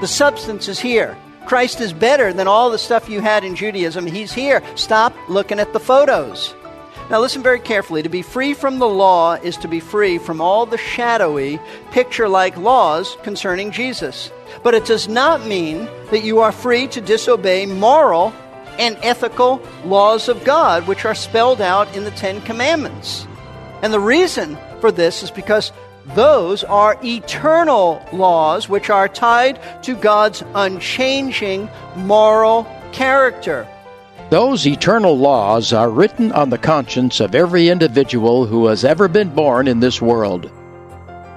The substance is here. Christ is better than all the stuff you had in Judaism. He's here. Stop looking at the photos. Now, listen very carefully. To be free from the law is to be free from all the shadowy, picture like laws concerning Jesus. But it does not mean that you are free to disobey moral and ethical laws of God, which are spelled out in the Ten Commandments. And the reason for this is because those are eternal laws which are tied to God's unchanging moral character. Those eternal laws are written on the conscience of every individual who has ever been born in this world.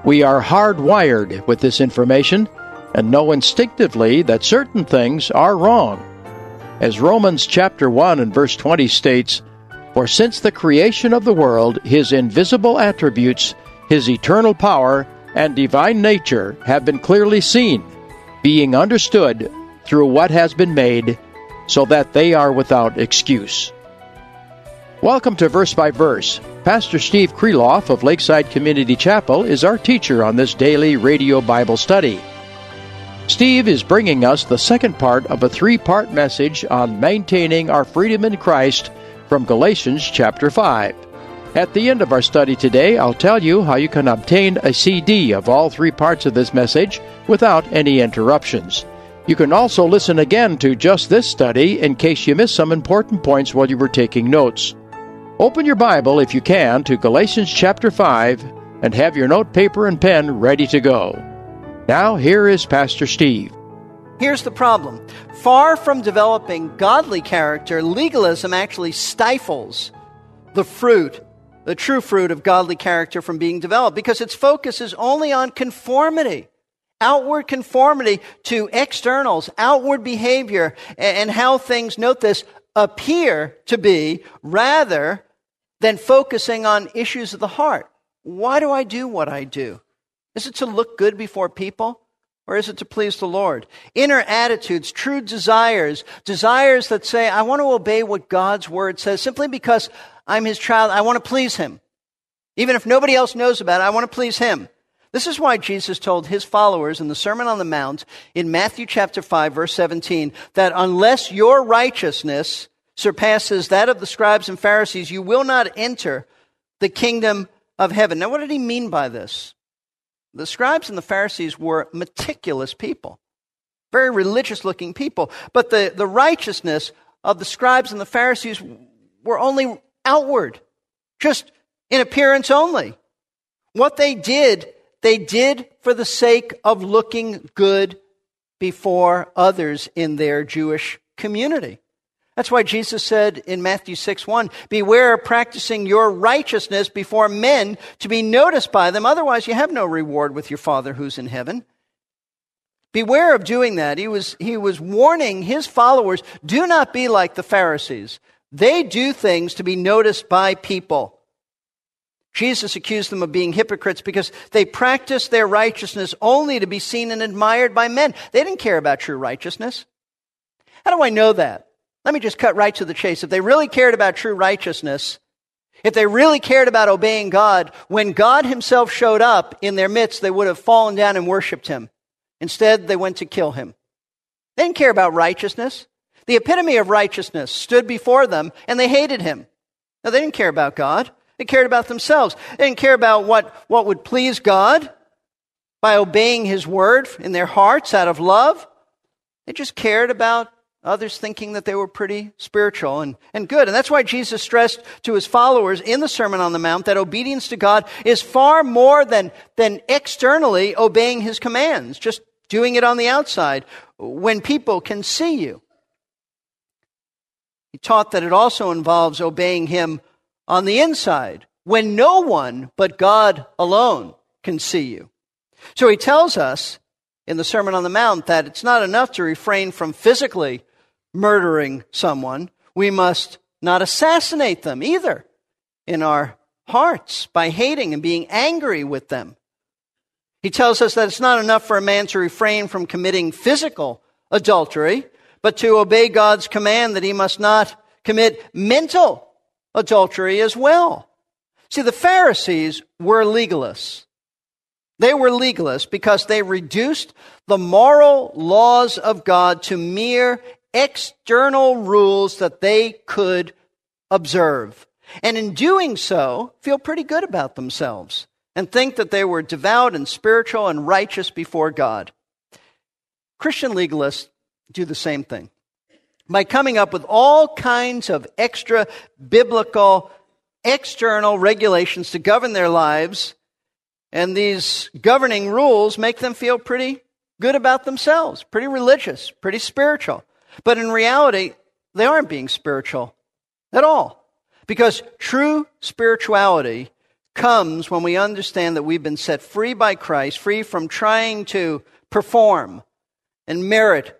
We are hardwired with this information and know instinctively that certain things are wrong. As Romans chapter 1 and verse 20 states, For since the creation of the world, his invisible attributes, his eternal power and divine nature have been clearly seen, being understood through what has been made, so that they are without excuse. Welcome to Verse by Verse. Pastor Steve Kreloff of Lakeside Community Chapel is our teacher on this daily radio Bible study. Steve is bringing us the second part of a three part message on maintaining our freedom in Christ from Galatians chapter 5. At the end of our study today, I'll tell you how you can obtain a CD of all three parts of this message without any interruptions. You can also listen again to just this study in case you missed some important points while you were taking notes. Open your Bible, if you can, to Galatians chapter 5 and have your note paper and pen ready to go. Now, here is Pastor Steve. Here's the problem far from developing godly character, legalism actually stifles the fruit the true fruit of godly character from being developed because its focus is only on conformity. Outward conformity to externals, outward behavior, and how things, note this, appear to be rather than focusing on issues of the heart. Why do I do what I do? Is it to look good before people? Or is it to please the Lord? Inner attitudes, true desires, desires that say, I want to obey what God's word says simply because I'm his child. I want to please him. Even if nobody else knows about it, I want to please him. This is why Jesus told his followers in the Sermon on the Mount in Matthew chapter 5 verse 17 that unless your righteousness surpasses that of the scribes and Pharisees, you will not enter the kingdom of heaven. Now what did he mean by this? The scribes and the Pharisees were meticulous people, very religious looking people, but the, the righteousness of the scribes and the Pharisees were only outward, just in appearance only. What they did, they did for the sake of looking good before others in their Jewish community. That's why Jesus said in Matthew 6 1, Beware of practicing your righteousness before men to be noticed by them, otherwise you have no reward with your Father who's in heaven. Beware of doing that. He was, he was warning his followers do not be like the Pharisees. They do things to be noticed by people. Jesus accused them of being hypocrites because they practiced their righteousness only to be seen and admired by men. They didn't care about true righteousness. How do I know that? Let me just cut right to the chase. If they really cared about true righteousness, if they really cared about obeying God, when God Himself showed up in their midst, they would have fallen down and worshiped Him. Instead, they went to kill Him. They didn't care about righteousness. The epitome of righteousness stood before them, and they hated Him. Now, they didn't care about God. They cared about themselves. They didn't care about what, what would please God by obeying His word in their hearts out of love. They just cared about others thinking that they were pretty spiritual and, and good. And that's why Jesus stressed to his followers in the Sermon on the Mount that obedience to God is far more than, than externally obeying his commands, just doing it on the outside when people can see you. He taught that it also involves obeying Him on the inside when no one but God alone can see you. So he tells us in the Sermon on the Mount that it's not enough to refrain from physically murdering someone. We must not assassinate them either in our hearts by hating and being angry with them. He tells us that it's not enough for a man to refrain from committing physical adultery, but to obey God's command that he must not commit mental adultery as well. See, the Pharisees were legalists. They were legalists because they reduced the moral laws of God to mere external rules that they could observe. And in doing so, feel pretty good about themselves and think that they were devout and spiritual and righteous before God. Christian legalists do the same thing by coming up with all kinds of extra biblical external regulations to govern their lives. And these governing rules make them feel pretty good about themselves, pretty religious, pretty spiritual. But in reality, they aren't being spiritual at all. Because true spirituality comes when we understand that we've been set free by Christ, free from trying to perform and merit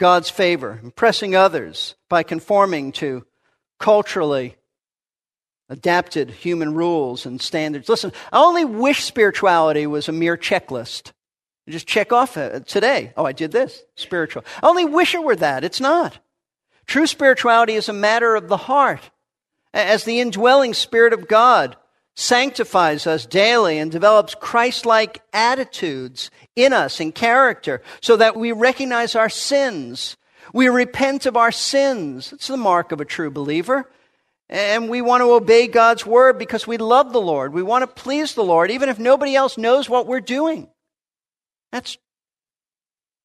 God's favor, impressing others by conforming to culturally adapted human rules and standards. Listen, I only wish spirituality was a mere checklist. You just check off it today. Oh, I did this. Spiritual. I only wish it were that. It's not. True spirituality is a matter of the heart. As the indwelling Spirit of God sanctifies us daily and develops Christ like attitudes in us and character so that we recognize our sins. We repent of our sins. It's the mark of a true believer. And we want to obey God's word because we love the Lord. We want to please the Lord, even if nobody else knows what we're doing. That's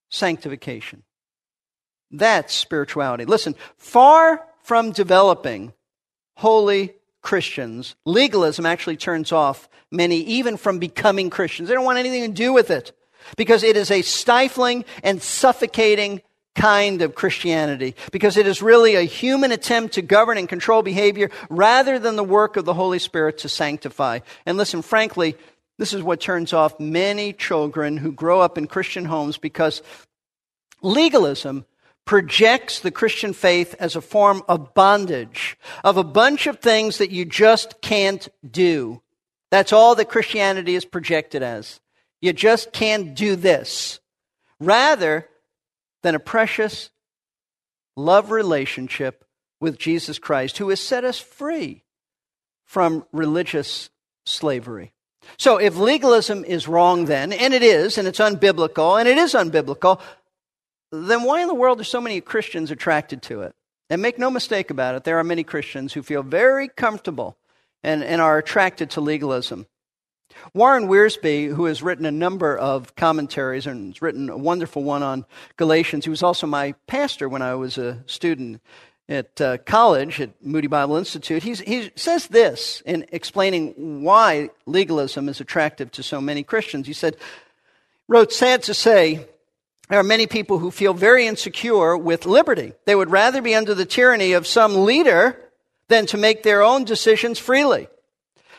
sanctification. That's spirituality. Listen, far from developing holy Christians, legalism actually turns off many even from becoming Christians. They don't want anything to do with it because it is a stifling and suffocating kind of Christianity because it is really a human attempt to govern and control behavior rather than the work of the Holy Spirit to sanctify. And listen, frankly, this is what turns off many children who grow up in Christian homes because legalism projects the Christian faith as a form of bondage, of a bunch of things that you just can't do. That's all that Christianity is projected as. You just can't do this. Rather than a precious love relationship with Jesus Christ, who has set us free from religious slavery. So, if legalism is wrong, then, and it is, and it's unbiblical, and it is unbiblical, then why in the world are so many Christians attracted to it? And make no mistake about it, there are many Christians who feel very comfortable and, and are attracted to legalism. Warren Wiersbe, who has written a number of commentaries and has written a wonderful one on Galatians, he was also my pastor when I was a student at uh, college at Moody Bible Institute. He's, he says this in explaining why legalism is attractive to so many Christians. He said, wrote, sad to say, there are many people who feel very insecure with liberty. They would rather be under the tyranny of some leader than to make their own decisions freely.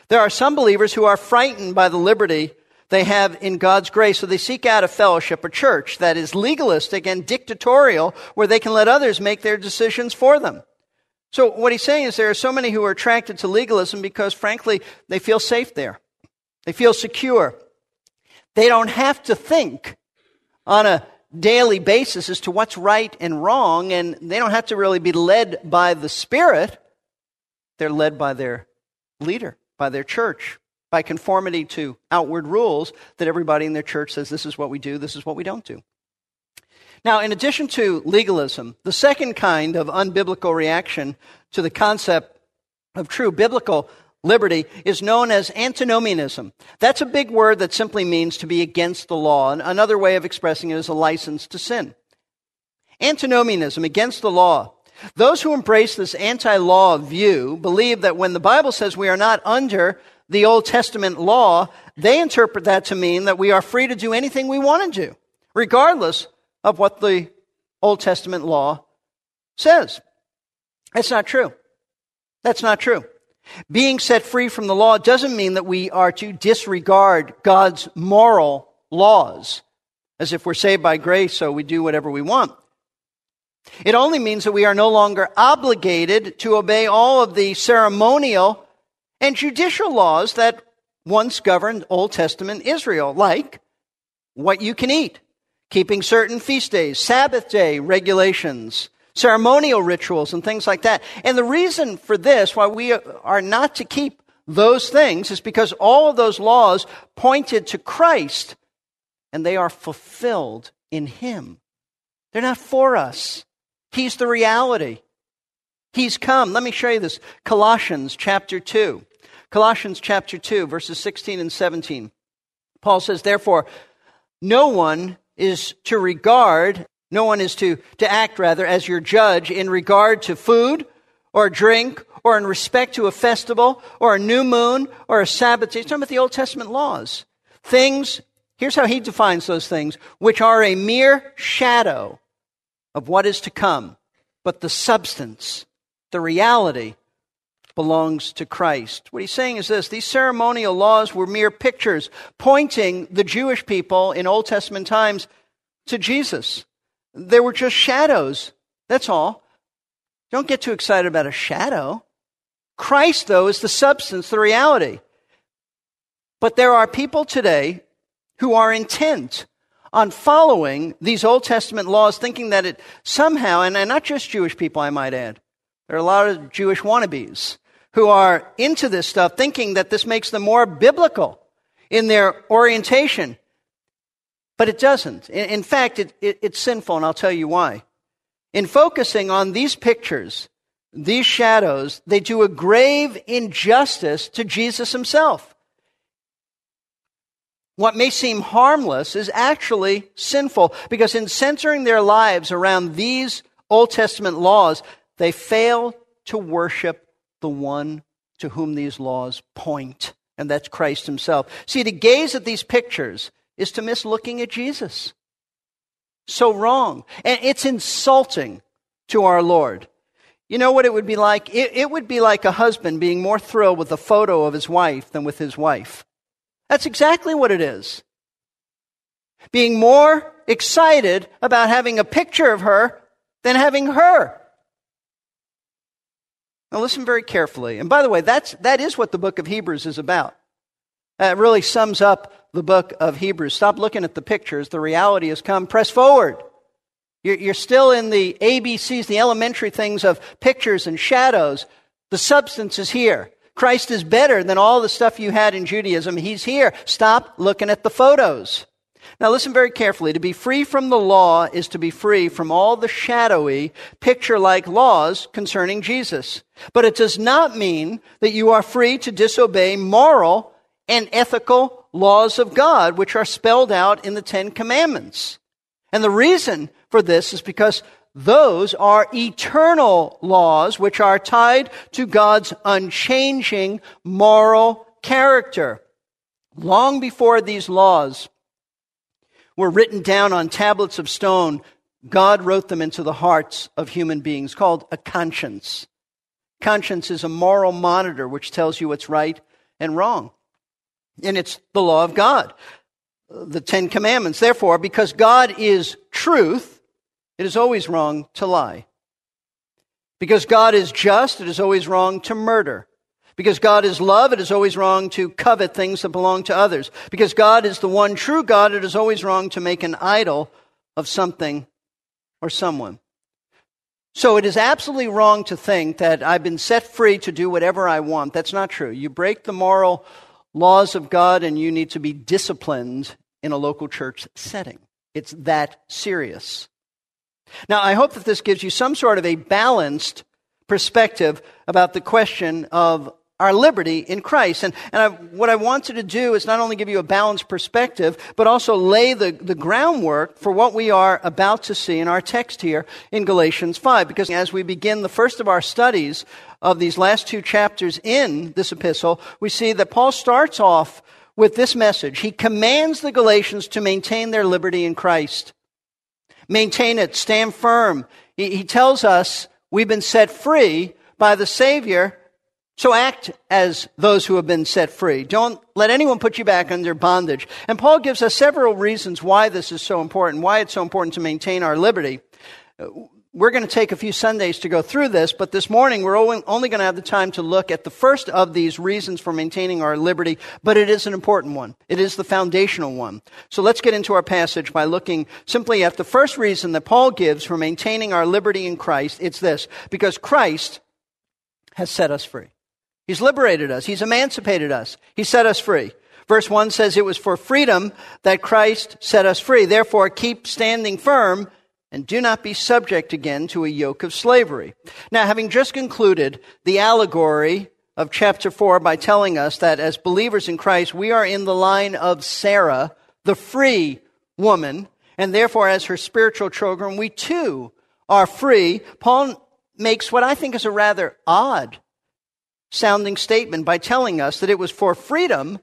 There are some believers who are frightened by the liberty they have in God's grace, so they seek out a fellowship, a church that is legalistic and dictatorial, where they can let others make their decisions for them. So what he's saying is there are so many who are attracted to legalism because, frankly, they feel safe there. They feel secure. They don't have to think on a daily basis as to what's right and wrong, and they don't have to really be led by the Spirit. They're led by their leader, by their church, by conformity to outward rules that everybody in their church says this is what we do, this is what we don't do. Now, in addition to legalism, the second kind of unbiblical reaction to the concept of true biblical liberty is known as antinomianism. That's a big word that simply means to be against the law. And another way of expressing it is a license to sin. Antinomianism, against the law. Those who embrace this anti law view believe that when the Bible says we are not under the Old Testament law, they interpret that to mean that we are free to do anything we want to do, regardless of what the Old Testament law says. That's not true. That's not true. Being set free from the law doesn't mean that we are to disregard God's moral laws, as if we're saved by grace, so we do whatever we want. It only means that we are no longer obligated to obey all of the ceremonial and judicial laws that once governed Old Testament Israel, like what you can eat, keeping certain feast days, Sabbath day regulations, ceremonial rituals, and things like that. And the reason for this, why we are not to keep those things, is because all of those laws pointed to Christ and they are fulfilled in Him. They're not for us. He's the reality. He's come. Let me show you this. Colossians chapter 2. Colossians chapter 2, verses 16 and 17. Paul says, Therefore, no one is to regard, no one is to, to act rather as your judge in regard to food or drink or in respect to a festival or a new moon or a Sabbath. He's talking about the Old Testament laws. Things, here's how he defines those things, which are a mere shadow of what is to come, but the substance, the reality, belongs to Christ. What he's saying is this these ceremonial laws were mere pictures pointing the Jewish people in Old Testament times to Jesus. They were just shadows. That's all. Don't get too excited about a shadow. Christ, though, is the substance, the reality. But there are people today who are intent on following these Old Testament laws, thinking that it somehow, and, not just Jewish people, I might add, there are a lot of Jewish wannabes who are into this stuff, thinking that this makes them more biblical in their orientation. But it doesn't. In, in fact, it, it, it's sinful, and I'll tell you why. In focusing on these pictures, these shadows, they do a grave injustice to Jesus himself. What may seem harmless is actually sinful because in centering their lives around these Old Testament laws, they fail to worship the one to whom these laws point, and that's Christ himself. See, to gaze at these pictures is to miss looking at Jesus. So wrong. And it's insulting to our Lord. You know what it would be like? It, it, would be like a husband being more thrilled with a photo of his wife than with his wife. That's exactly what it is. Being more excited about having a picture of her than having her. Now listen very carefully. And by the way, that's, that is what the book of Hebrews is about. It really sums up the book of Hebrews. Stop looking at the pictures. The reality has come. Press forward. You're, still in the ABCs, the elementary things of pictures and shadows. The substance is here. Christ is better than all the stuff you had in Judaism. He's here. Stop looking at the photos. Now listen very carefully. To be free from the law is to be free from all the shadowy, picture-like laws concerning Jesus. But it does not mean that you are free to disobey moral and ethical laws of God, which are spelled out in the Ten Commandments. And the reason for this is because those are eternal laws which are tied to God's unchanging moral character. Long before these laws were written down on tablets of stone, God wrote them into the hearts of human beings, called a conscience. Conscience is a moral monitor which tells you what's right and wrong. And it's the law of God, the Ten Commandments. Therefore, because God is truth, it is always wrong to lie. Because God is just, it is always wrong to murder. Because God is love, it is always wrong to covet things that belong to others. Because God is the one true God, it is always wrong to make an idol of something or someone. So it is absolutely wrong to think that I've been set free to do whatever I want. That's not true. You break the moral laws of God and you need to be disciplined in a local church setting. It's that serious. Now, I hope that this gives you some sort of a balanced perspective about the question of our liberty in Christ. And, and I, what I wanted to do is not only give you a balanced perspective, but also lay the, the groundwork for what we are about to see in our text here in Galatians 5. Because as we begin the first of our studies of these last two chapters in this epistle, we see that Paul starts off with this message. He commands the Galatians to maintain their liberty in Christ. Maintain it, stand firm. He, he tells us we've been set free by the Savior. So act as those who have been set free. Don't let anyone put you back under bondage. And Paul gives us several reasons why this is so important, why it's so important to maintain our liberty. Uh, we're going to take a few Sundays to go through this, but this morning we're only going to have the time to look at the first of these reasons for maintaining our liberty, but it is an important one. It is the foundational one. So let's get into our passage by looking simply at the first reason that Paul gives for maintaining our liberty in Christ. It's this, because Christ has set us free. He's liberated us. He's emancipated us. He set us free. Verse 1 says it was for freedom that Christ set us free. Therefore, keep standing firm and do not be subject again to a yoke of slavery. Now, having just concluded the allegory of chapter 4 by telling us that as believers in Christ, we are in the line of Sarah, the free woman, and therefore, as her spiritual children, we too are free. Paul makes what I think is a rather odd sounding statement by telling us that it was for freedom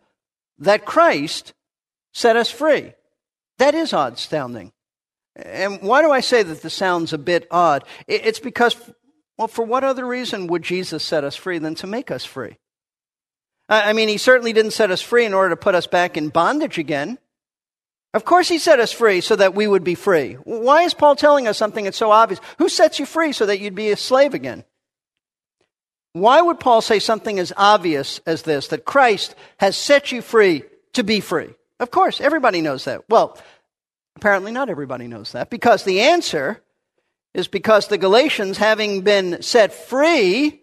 that Christ set us free. That is odd sounding. And why do I say that this sounds a bit odd? It's because, well, for what other reason would Jesus set us free than to make us free? I mean, he certainly didn't set us free in order to put us back in bondage again. Of course, he set us free so that we would be free. Why is Paul telling us something that's so obvious? Who sets you free so that you'd be a slave again? Why would Paul say something as obvious as this, that Christ has set you free to be free? Of course, everybody knows that. Well, Apparently, not everybody knows that because the answer is because the Galatians, having been set free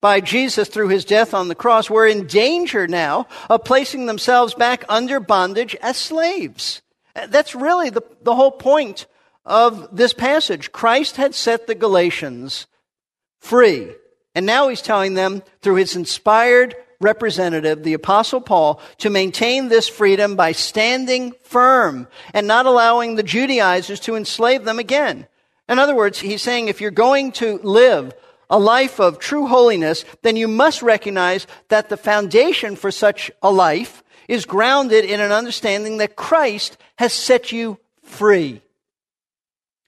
by Jesus through his death on the cross, were in danger now of placing themselves back under bondage as slaves. Uh, that's really the, the whole point of this passage. Christ had set the Galatians free. And now he's telling them through his inspired representative, the Apostle Paul, to maintain this freedom by standing firm and not allowing the Judaizers to enslave them again. In other words, he's saying if you're going to live a life of true holiness, then you must recognize that the foundation for such a life is grounded in an understanding that Christ has set you free.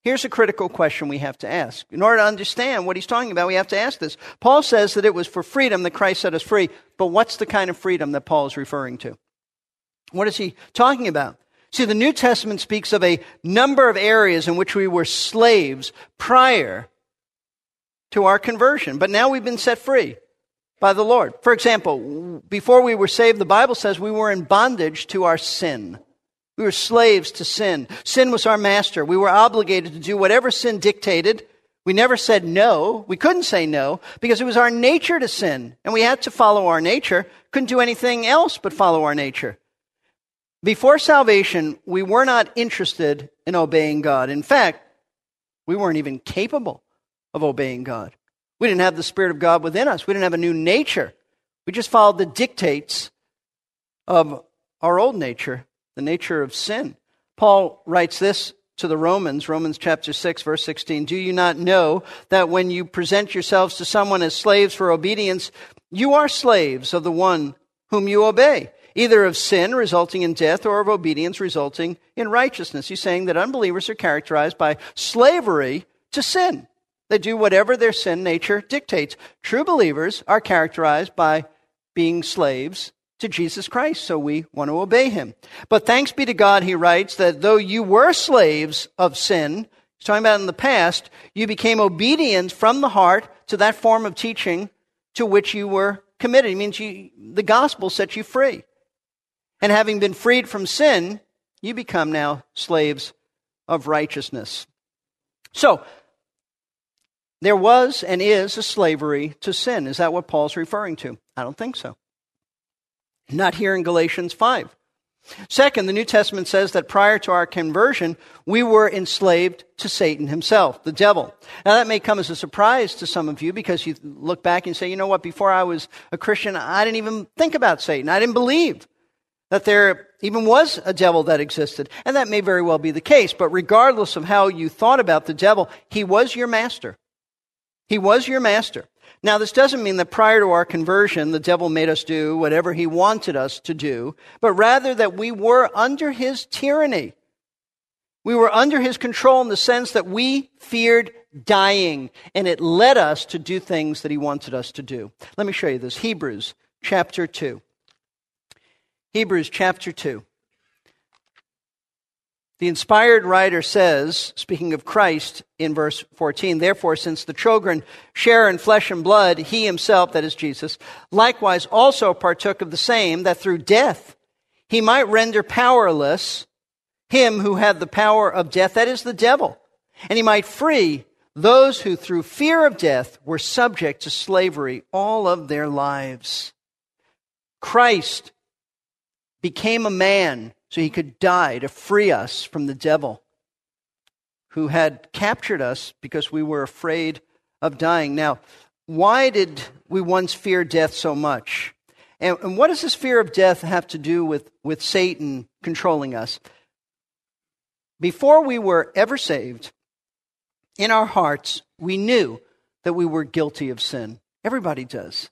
Here's a critical question we have to ask. In order to understand what he's talking about, we have to ask this. Paul says that it was for freedom that Christ set us free, but what's the kind of freedom that Paul is referring to? What is he talking about? See, the New Testament speaks of a number of areas in which we were slaves prior to our conversion, but now we've been set free by the Lord. For example, before we were saved, the Bible says we were in bondage to our sin. We were slaves to sin. Sin was our master. We were obligated to do whatever sin dictated. We never said no. We couldn't say no because it was our nature to sin, and we had to follow our nature. Couldn't do anything else but follow our nature. Before salvation, we were not interested in obeying God. In fact, we weren't even capable of obeying God. We didn't have the Spirit of God within us. We didn't have a new nature. We just followed the dictates of our old nature the nature of sin. Paul writes this to the Romans, Romans chapter 6, verse 16. Do you not know that when you present yourselves to someone as slaves for obedience, you are slaves of the one whom you obey, either of sin resulting in death or of obedience resulting in righteousness? He's saying that unbelievers are characterized by slavery to sin. They do whatever their sin nature dictates. True believers are characterized by being slaves to Jesus Christ, so we want to obey him. But thanks be to God, he writes, that though you were slaves of sin, he's talking about in the past, you became obedient from the heart to that form of teaching to which you were committed. It means you, the gospel sets you free. And having been freed from sin, you become now slaves of righteousness. So, there was and is a slavery to sin. Is that what Paul's referring to? I don't think so. Not here in Galatians 5. Second, the New Testament says that prior to our conversion, we were enslaved to Satan himself, the devil. Now, that may come as a surprise to some of you because you look back and say, you know what, before I was a Christian, I didn't even think about Satan. I didn't believe that there even was a devil that existed. And that may very well be the case, but regardless of how you thought about the devil, he was your master. He was your master. Now, this doesn't mean that prior to our conversion, the devil made us do whatever he wanted us to do, but rather that we were under his tyranny. We were under his control in the sense that we feared dying, and it led us to do things that he wanted us to do. Let me show you this Hebrews chapter 2. Hebrews chapter 2. The inspired writer says, speaking of Christ in verse 14, therefore, since the children share in flesh and blood, he himself, that is Jesus, likewise also partook of the same, that through death he might render powerless him who had the power of death, that is the devil, and he might free those who through fear of death were subject to slavery all of their lives. Christ became a man so he could die to free us from the devil who had captured us because we were afraid of dying. Now, why did we once fear death so much? And, and what does this fear of death have to do with, with Satan controlling us? Before we were ever saved, in our hearts, we knew that we were guilty of sin. Everybody does.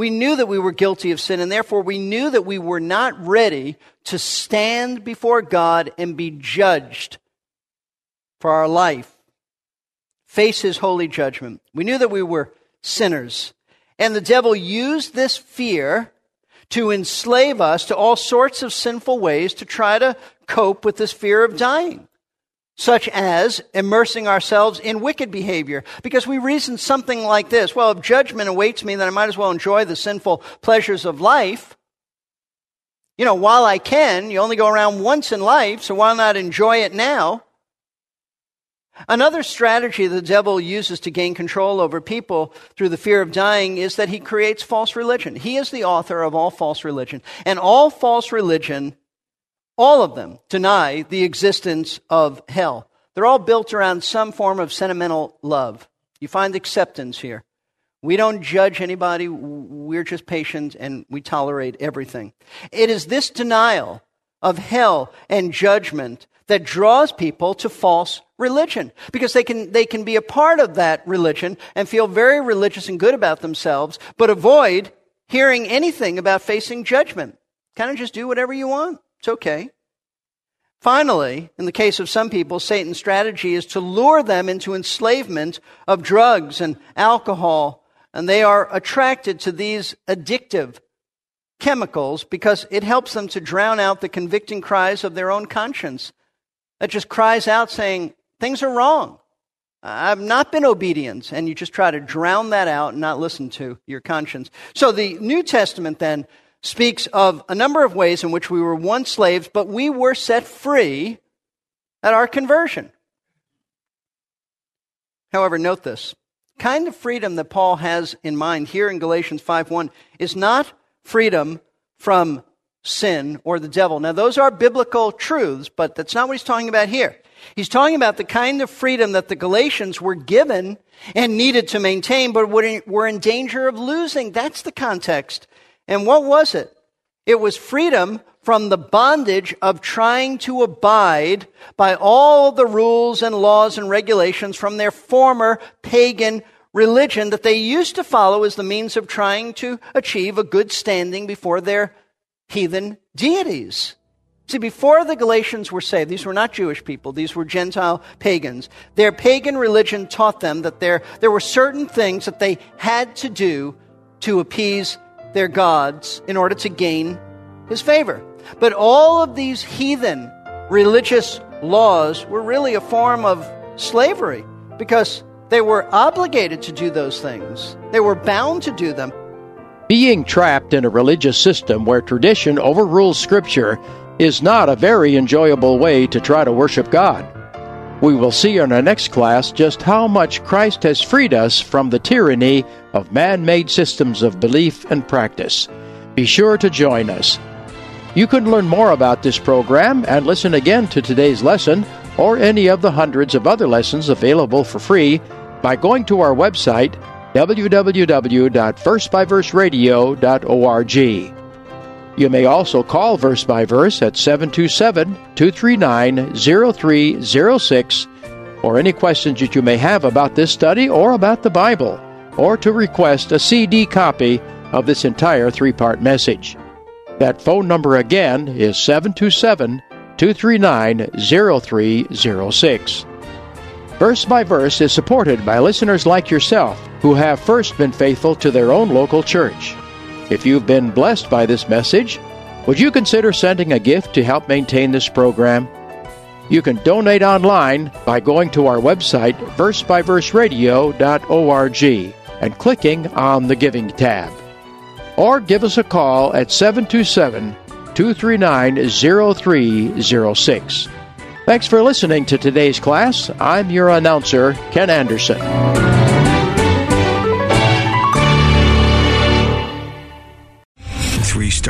We knew that we were guilty of sin, and therefore we knew that we were not ready to stand before God and be judged for our life, face His holy judgment. We knew that we were sinners. And the devil used this fear to enslave us to all sorts of sinful ways to try to cope with this fear of dying such as immersing ourselves in wicked behavior. Because we reason something like this well, if judgment awaits me, then I might as well enjoy the sinful pleasures of life. You know, while I can, you only go around once in life, so why not enjoy it now? Another strategy the devil uses to gain control over people through the fear of dying is that he creates false religion. He is the author of all false religion. And all false religion all of them deny the existence of hell. They're all built around some form of sentimental love. You find acceptance here. We don't judge anybody. We're just patient and we tolerate everything. It is this denial of hell and judgment that draws people to false religion because they can, they can be a part of that religion and feel very religious and good about themselves, but avoid hearing anything about facing judgment. Kind of just do whatever you want. It's okay. Finally, in the case of some people, Satan's strategy is to lure them into enslavement of drugs and alcohol, and they are attracted to these addictive chemicals because it helps them to drown out the convicting cries of their own conscience that just cries out saying, Things are wrong. I've not been obedient. And you just try to drown that out and not listen to your conscience. So the New Testament then speaks of a number of ways in which we were once slaves, but we were set free at our conversion. However, note this kind of freedom that Paul has in mind here in Galatians 5:1 is not freedom from sin or the devil. Now those are biblical truths, but that's not what he's talking about here. He's talking about the kind of freedom that the Galatians were given and needed to maintain, but were in danger of losing. That's the context and what was it? It was freedom from the bondage of trying to abide by all the rules and laws and regulations from their former pagan religion that they used to follow as the means of trying to achieve a good standing before their heathen deities. See, before the Galatians were saved, these were not Jewish people, these were Gentile pagans. Their pagan religion taught them that there, there were certain things that they had to do to appease their gods in order to gain his favor. But all of these heathen religious laws were really a form of slavery because they were obligated to do those things, they were bound to do them. Being trapped in a religious system where tradition overrules Scripture is not a very enjoyable way to try to worship God. We will see in our next class just how much Christ has freed us from the tyranny of man made systems of belief and practice. Be sure to join us. You can learn more about this program and listen again to today's lesson or any of the hundreds of other lessons available for free by going to our website www.versebyverseradio.org. You may also call Verse by Verse at 727 239 0306 or any questions that you may have about this study or about the Bible, or to request a CD copy of this entire three part message. That phone number again is 727 239 0306. Verse by Verse is supported by listeners like yourself who have first been faithful to their own local church. If you've been blessed by this message, would you consider sending a gift to help maintain this program? You can donate online by going to our website, versebyverseradio.org, and clicking on the Giving tab. Or give us a call at 727 239 0306. Thanks for listening to today's class. I'm your announcer, Ken Anderson.